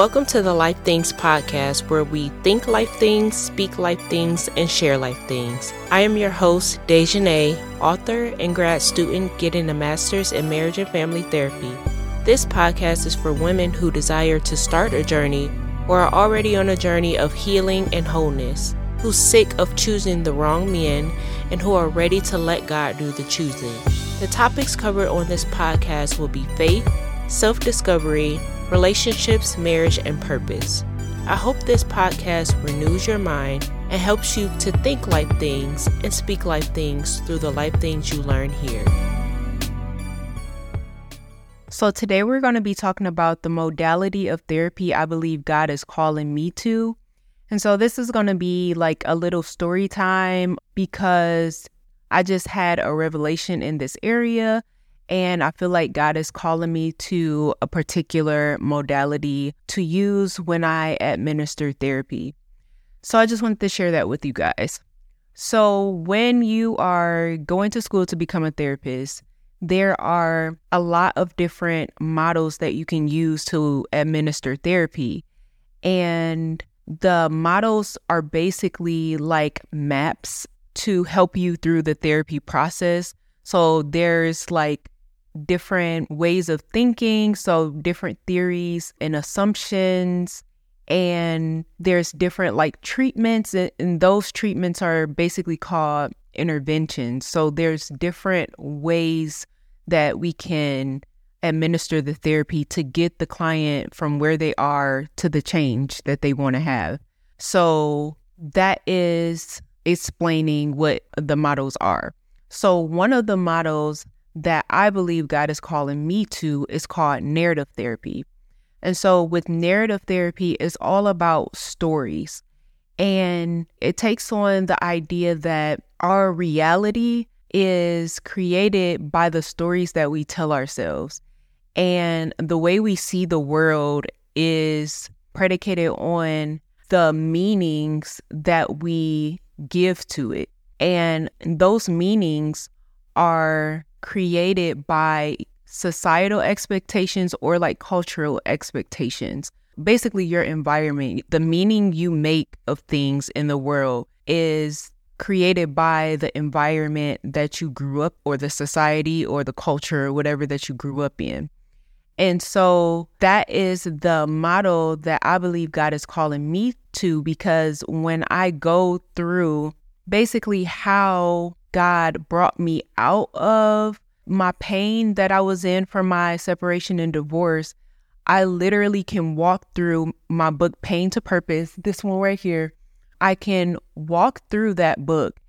Welcome to the Life Things podcast, where we think life things, speak life things, and share life things. I am your host, Dejanay, author and grad student getting a master's in marriage and family therapy. This podcast is for women who desire to start a journey or are already on a journey of healing and wholeness, who's sick of choosing the wrong men, and who are ready to let God do the choosing. The topics covered on this podcast will be faith, self discovery, relationships, marriage, and purpose. I hope this podcast renews your mind and helps you to think life things and speak life things through the life things you learn here. So, today we're going to be talking about the modality of therapy I believe God is calling me to. And so, this is going to be like a little story time because I just had a revelation in this area. And I feel like God is calling me to a particular modality to use when I administer therapy. So I just wanted to share that with you guys. So, when you are going to school to become a therapist, there are a lot of different models that you can use to administer therapy. And the models are basically like maps to help you through the therapy process. So there's like different ways of thinking, so different theories and assumptions. And there's different like treatments, and those treatments are basically called interventions. So there's different ways that we can administer the therapy to get the client from where they are to the change that they want to have. So that is explaining what the models are. So, one of the models that I believe God is calling me to is called narrative therapy. And so, with narrative therapy, it's all about stories. And it takes on the idea that our reality is created by the stories that we tell ourselves. And the way we see the world is predicated on the meanings that we give to it. And those meanings are created by societal expectations or like cultural expectations. Basically, your environment, the meaning you make of things in the world is created by the environment that you grew up or the society or the culture or whatever that you grew up in. And so that is the model that I believe God is calling me to because when I go through basically how God brought me out of my pain that I was in from my separation and divorce, I literally can walk through my book, Pain to Purpose, this one right here. I can walk through that book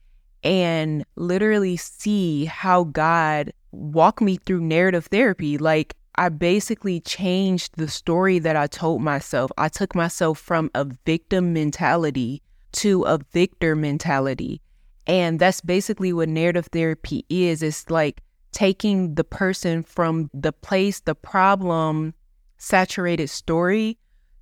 and literally see how God walked me through narrative therapy. Like, I basically changed the story that I told myself. I took myself from a victim mentality to a victor mentality. And that's basically what narrative therapy is. It's like taking the person from the place, the problem saturated story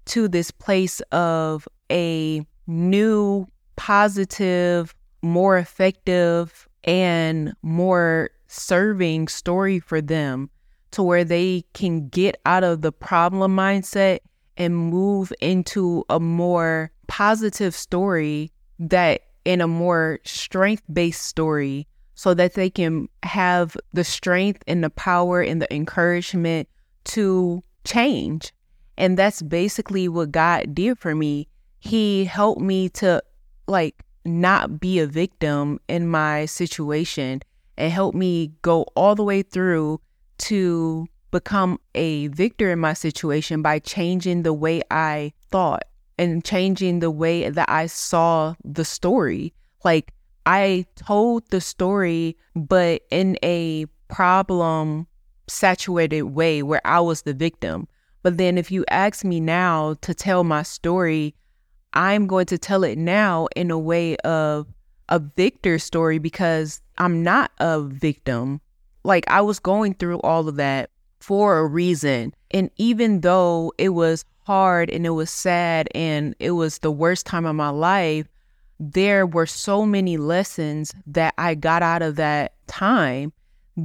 to this place of a new, positive, more effective, and more serving story for them to where they can get out of the problem mindset and move into a more positive story that in a more strength based story so that they can have the strength and the power and the encouragement to change. And that's basically what God did for me. He helped me to like not be a victim in my situation and helped me go all the way through to become a victor in my situation by changing the way I thought and changing the way that I saw the story. Like I told the story, but in a problem saturated way where I was the victim. But then if you ask me now to tell my story, I'm going to tell it now in a way of a victor story because I'm not a victim. Like I was going through all of that for a reason. And even though it was hard and it was sad and it was the worst time of my life, there were so many lessons that I got out of that time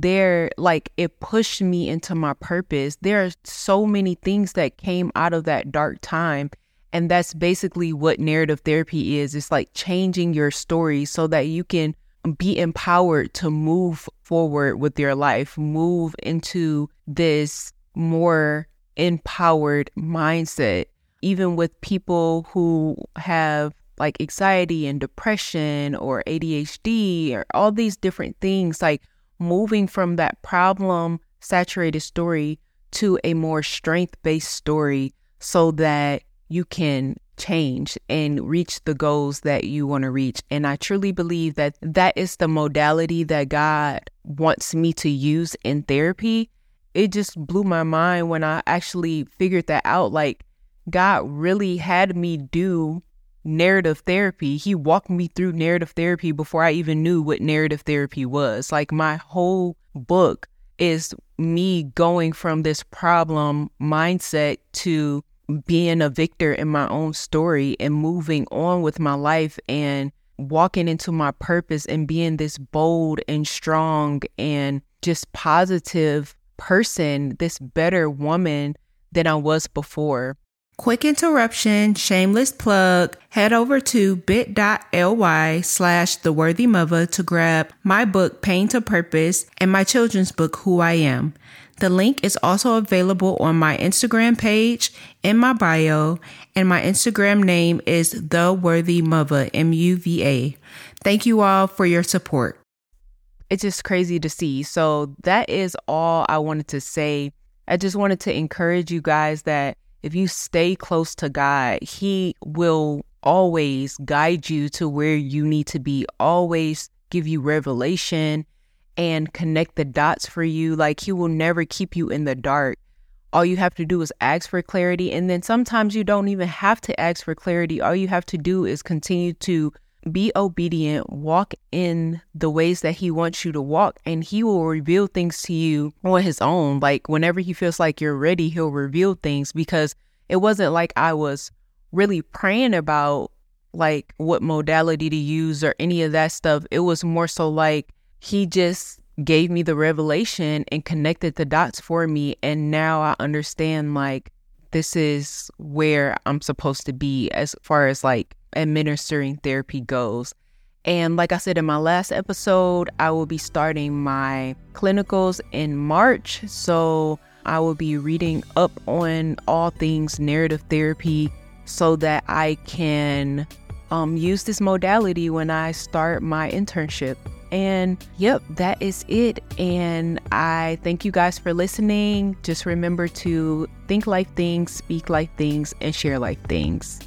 there like it pushed me into my purpose. There are so many things that came out of that dark time. And that's basically what narrative therapy is. It's like changing your story so that you can be empowered to move forward with your life, move into this more empowered mindset. Even with people who have like anxiety and depression or ADHD or all these different things, like moving from that problem saturated story to a more strength based story so that you can change and reach the goals that you want to reach. And I truly believe that that is the modality that God wants me to use in therapy. It just blew my mind when I actually figured that out. Like, God really had me do narrative therapy. He walked me through narrative therapy before I even knew what narrative therapy was. Like, my whole book is me going from this problem mindset to being a victor in my own story and moving on with my life and walking into my purpose and being this bold and strong and just positive person, this better woman than I was before. Quick interruption, shameless plug. Head over to bit.ly slash the worthy muva to grab my book, Pain to Purpose, and my children's book, Who I Am. The link is also available on my Instagram page in my bio, and my Instagram name is The Worthy Muva, M U V A. Thank you all for your support. It's just crazy to see. So, that is all I wanted to say. I just wanted to encourage you guys that if you stay close to God, He will always guide you to where you need to be, always give you revelation and connect the dots for you. Like he will never keep you in the dark. All you have to do is ask for clarity. And then sometimes you don't even have to ask for clarity. All you have to do is continue to be obedient, walk in the ways that he wants you to walk, and he will reveal things to you on his own. Like whenever he feels like you're ready, he'll reveal things because it wasn't like I was really praying about like what modality to use or any of that stuff. It was more so like he just gave me the revelation and connected the dots for me. And now I understand like this is where I'm supposed to be as far as like administering therapy goes. And like I said in my last episode, I will be starting my clinicals in March. So I will be reading up on all things narrative therapy so that I can um, use this modality when I start my internship. And yep, that is it. And I thank you guys for listening. Just remember to think like things, speak like things, and share like things.